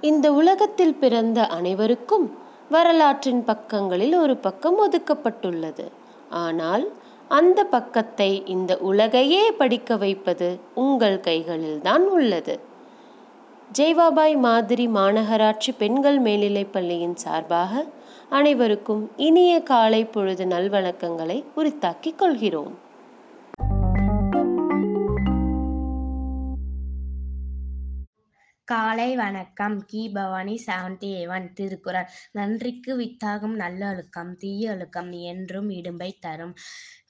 இந்த உலகத்தில் பிறந்த அனைவருக்கும் வரலாற்றின் பக்கங்களில் ஒரு பக்கம் ஒதுக்கப்பட்டுள்ளது. ஆனால் அந்த பக்கத்தை இந்த உலகையே படிக்க வைப்பது உங்கள் கைகளில்தான் உள்ளது. ஜெய்வாபாய் மாதிரி மாநகராட்சி பெண்கள் மேல்நிலைப் பள்ளியின் சார்பாக அனைவருக்கும் இனிய காலை பொழுது நல்வணக்கங்களை உரித்தாக்கிக் கொள்கிறோம். காலை வணக்கம். கி. Bhavani seventy one Thirukkural. நன்றிக்கு வித்தாகும் நல்ல ஒழுக்கம் தீய ஒழுக்கம் என்றும் இடும்பை தரும்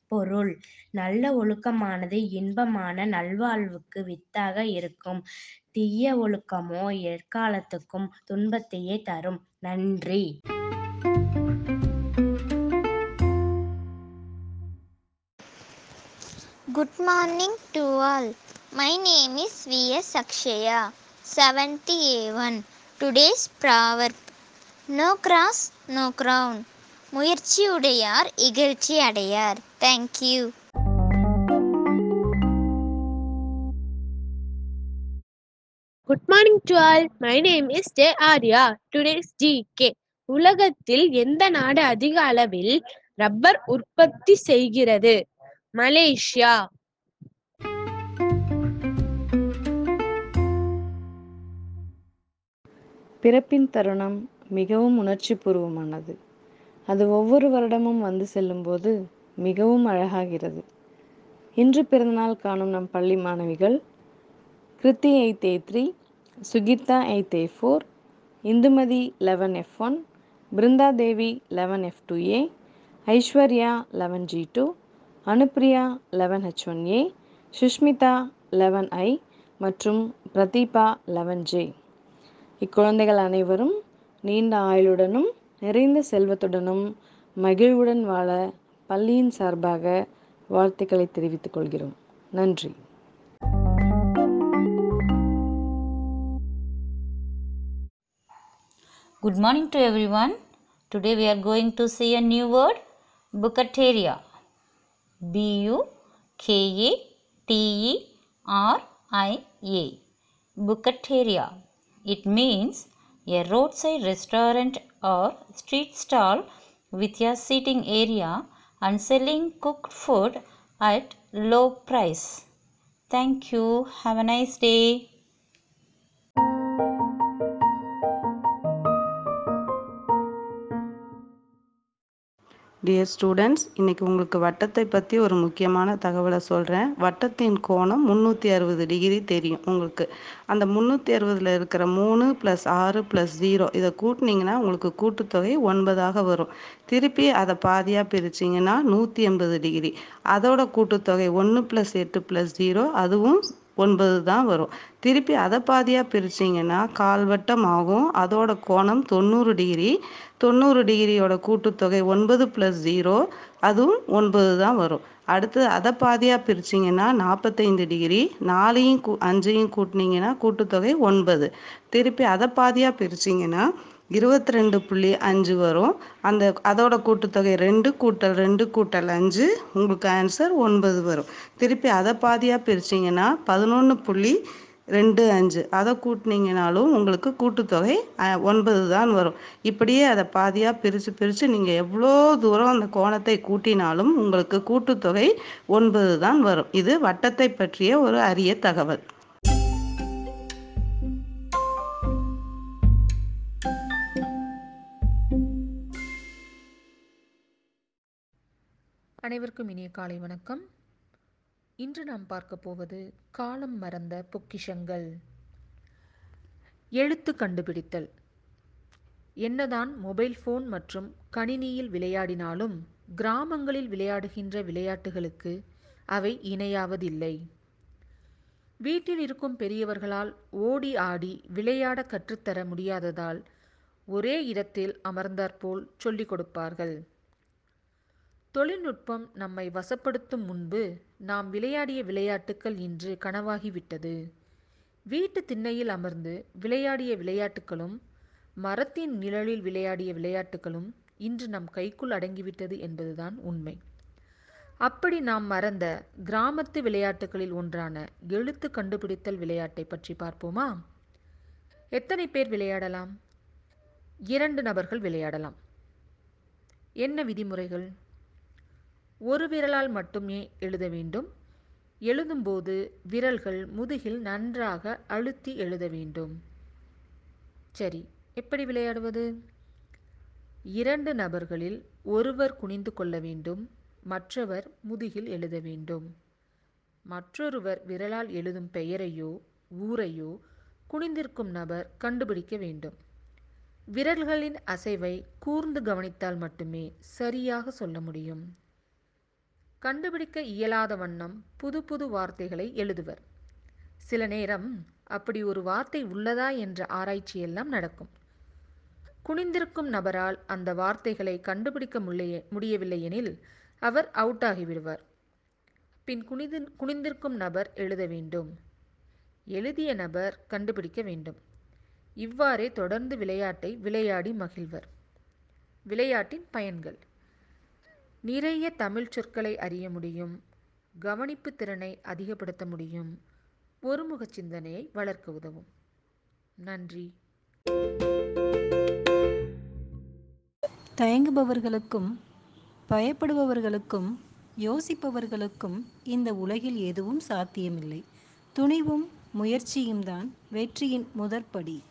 பொருள். நல்ல ஒழுக்கமானது இன்பமான நல்வாழ்வுக்கு வித்தாக இருக்கும். தீய ஒழுக்கமோ எற்காலத்துக்கும் துன்பத்தையே தரும். நன்றி. Good morning to all my name is V S Akshaya seventy 71. Today's proverb No cross, no crown. முயற்சியுடையார் இகழ்ச்சி Adyar thank you good morning to all my name is J Arya today's G K உலகத்தில் எந்த நாடு அதிக அளவில் rubber உற்பத்தி செய்கிறது Malaysia பிறப்பின் தருணம் மிகவும் உணர்ச்சிபூர்வமானது. அது ஒவ்வொரு வருடமும் வந்து செல்லும்போது மிகவும் அழகாகிறது. இன்று பிறந்தநாள் காணும் நம் பள்ளி மாணவிகள் Kirthi eight A three Sugitha eight A four Indhumathi eleven F one Brindha Devi eleven F two A Aishwarya eleven G two Anupriya eleven H one A Sushmitha eleven I மற்றும் பிரதீபா லெவன் ஜே. இக்குழந்தைகள் அனைவரும் நீண்ட ஆயுளுடனும் நிறைந்த செல்வத்துடனும் மகிழ்வுடன் வாழ பள்ளியின் சார்பாக வாழ்த்துக்களை தெரிவித்துக் கொள்கிறோம் நன்றி Good morning to everyone. Today we are going to see a new word Bucataria. B U K A T E R I A. Bucataria. It means a roadside restaurant or street stall with a seating area and selling cooked food at low price. Thank you. Have a nice day. Dear students இன்றைக்கி உங்களுக்கு வட்டத்தை பற்றி ஒரு முக்கியமான தகவலை சொல்கிறேன் வட்டத்தின் கோணம் முந்நூற்றி அறுபது டிகிரி தெரியும் உங்களுக்கு. அந்த முந்நூற்றி அறுபதில் இருக்கிற மூணு ப்ளஸ் ஆறு ப்ளஸ் ஜீரோ இதை கூட்டினீங்கன்னா உங்களுக்கு கூட்டுத்தொகை ஒன்பதாக வரும். திருப்பி அதை பாதியாக பிரிச்சிங்கன்னா நூற்றி எண்பது டிகிரி. அதோட கூட்டுத்தொகை ஒன்று ப்ளஸ் எட்டு ப்ளஸ் ஜீரோ அதுவும் ஒன்பது தான் வரும். திருப்பி அதை பாதியாக பிரிச்சிங்கன்னா கால்வட்டம் ஆகும். அதோட கோணம் தொண்ணூறு டிகிரி. தொண்ணூறு டிகிரியோட கூட்டுத்தொகை ஒன்பது ப்ளஸ் ஜீரோ அதுவும் ஒன்பது தான் வரும். அடுத்து அதை பாதியாக பிரிச்சிங்கன்னா நாற்பத்தைந்து டிகிரி. நாலையும் கூ அஞ்சையும் கூட்டினீங்கன்னா கூட்டுத்தொகை ஒன்பது. திருப்பி அதை பாதியாக பிரிச்சிங்கன்னா இருபத்தி ரெண்டு புள்ளி அஞ்சு வரும். அந்த அதோட கூட்டுத்தொகை ரெண்டு கூட்டல் ரெண்டு கூட்டல் அஞ்சு உங்களுக்கு ஆன்சர் ஒன்பது வரும். திருப்பி அதை பாதியாக பிரிச்சிங்கன்னா பதினொன்று புள்ளி ரெண்டு அஞ்சு. அதை கூட்டினீங்கனாலும் உங்களுக்கு கூட்டுத்தொகை ஒன்பது தான் வரும். இப்படியே அதை பாதியாக பிரித்து பிரித்து நீங்கள் எவ்வளோ தூரம் அந்த கோணத்தை கூட்டினாலும் உங்களுக்கு கூட்டுத்தொகை ஒன்பது தான் வரும். இது வட்டத்தை பற்றிய ஒரு அரிய தகவல். அனைவருக்கும் இனிய காலை வணக்கம். இன்று நாம் பார்க்க போவது காலம் மறந்த பொக்கிஷங்கள். எழுத்து கண்டுபிடித்தல். என்னதான் மொபைல் ஃபோன் மற்றும் கணினியில் விளையாடினாலும் கிராமங்களில் விளையாடுகின்ற விளையாட்டுகளுக்கு அவை இணையாவதில்லை. வீட்டில் இருக்கும் பெரியவர்களால் ஓடி ஆடி விளையாட கற்றுத்தர முடியாததால் ஒரே இடத்தில் அமர்ந்தாற்போல் சொல்லிக் கொடுப்பார்கள். தொழில்நுட்பம் நம்மை வசப்படுத்தும் முன்பு நாம் விளையாடிய விளையாட்டுக்கள் இன்று கனவாகிவிட்டது. வீட்டு திண்ணையில் அமர்ந்து விளையாடிய விளையாட்டுகளும் மரத்தின் நிழலில் விளையாடிய விளையாட்டுகளும் இன்று நம் கைக்குள் அடங்கிவிட்டது என்பதுதான் உண்மை. அப்படி நாம் மறந்த கிராமத்து விளையாட்டுகளில் ஒன்றான எழுத்து கண்டுபிடித்தல் விளையாட்டை பற்றி பார்ப்போமா? எத்தனை பேர் விளையாடலாம்? இரண்டு நபர்கள் விளையாடலாம். என்ன விதிமுறைகள்? ஒரு விரலால் மட்டுமே எழுத வேண்டும். எழுதும்போது விரல்கள் முதுகில் நன்றாக அழுத்தி எழுத வேண்டும். சரி எப்படி விளையாடுவது? இரண்டு நபர்களில் ஒருவர் குனிந்து கொள்ள வேண்டும் மற்றவர் முதுகில் எழுத வேண்டும். மற்றொருவர் விரலால் எழுதும் பெயரையோ ஊரையோ குனிந்திருக்கும் நபர் கண்டுபிடிக்க வேண்டும். விரல்களின் அசைவை கூர்ந்து கவனித்தால் மட்டுமே சரியாக சொல்ல முடியும். கண்டுபிடிக்க இயலாத வண்ணம் புது புது வார்த்தைகளை எழுதுவர். சில நேரம் அப்படி ஒரு வார்த்தை உள்ளதா என்ற ஆராய்ச்சியெல்லாம் நடக்கும். குனிந்திருக்கும் நபரால் அந்த வார்த்தைகளை கண்டுபிடிக்க முடிய முடியவில்லை எனில் அவர் அவுட் ஆகிவிடுவார். பின் குனிந்து குனிந்திருக்கும் நபர் எழுத வேண்டும். எழுதிய நபர் கண்டுபிடிக்க வேண்டும். இவ்வாறே தொடர்ந்து விளையாட்டை விளையாடி மகிழ்வர். விளையாட்டின் பயன்கள். நிறைய தமிழ் சொற்களை அறிய முடியும் கவனிப்பு திறனை அதிகப்படுத்த முடியும். ஒருமுக சிந்தனையை வளர்க்க உதவும். நன்றி. தயங்குபவர்களுக்கும் பயப்படுபவர்களுக்கும் யோசிப்பவர்களுக்கும் இந்த உலகில் எதுவும் சாத்தியமில்லை. துணிவும் முயற்சியும் தான் வெற்றியின் முதற்படி.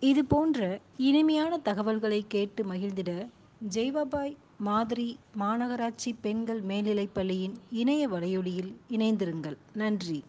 இது போன்ற இனிமையான தகவல்களை கேட்டு மகிழ்ந்திட ஜெய்வாபாய் மாதிரி மாநகராட்சி பெண்கள் மேல்நிலைப்பள்ளியின் இணைய வலையொலியில் இணைந்திருங்கள். நன்றி.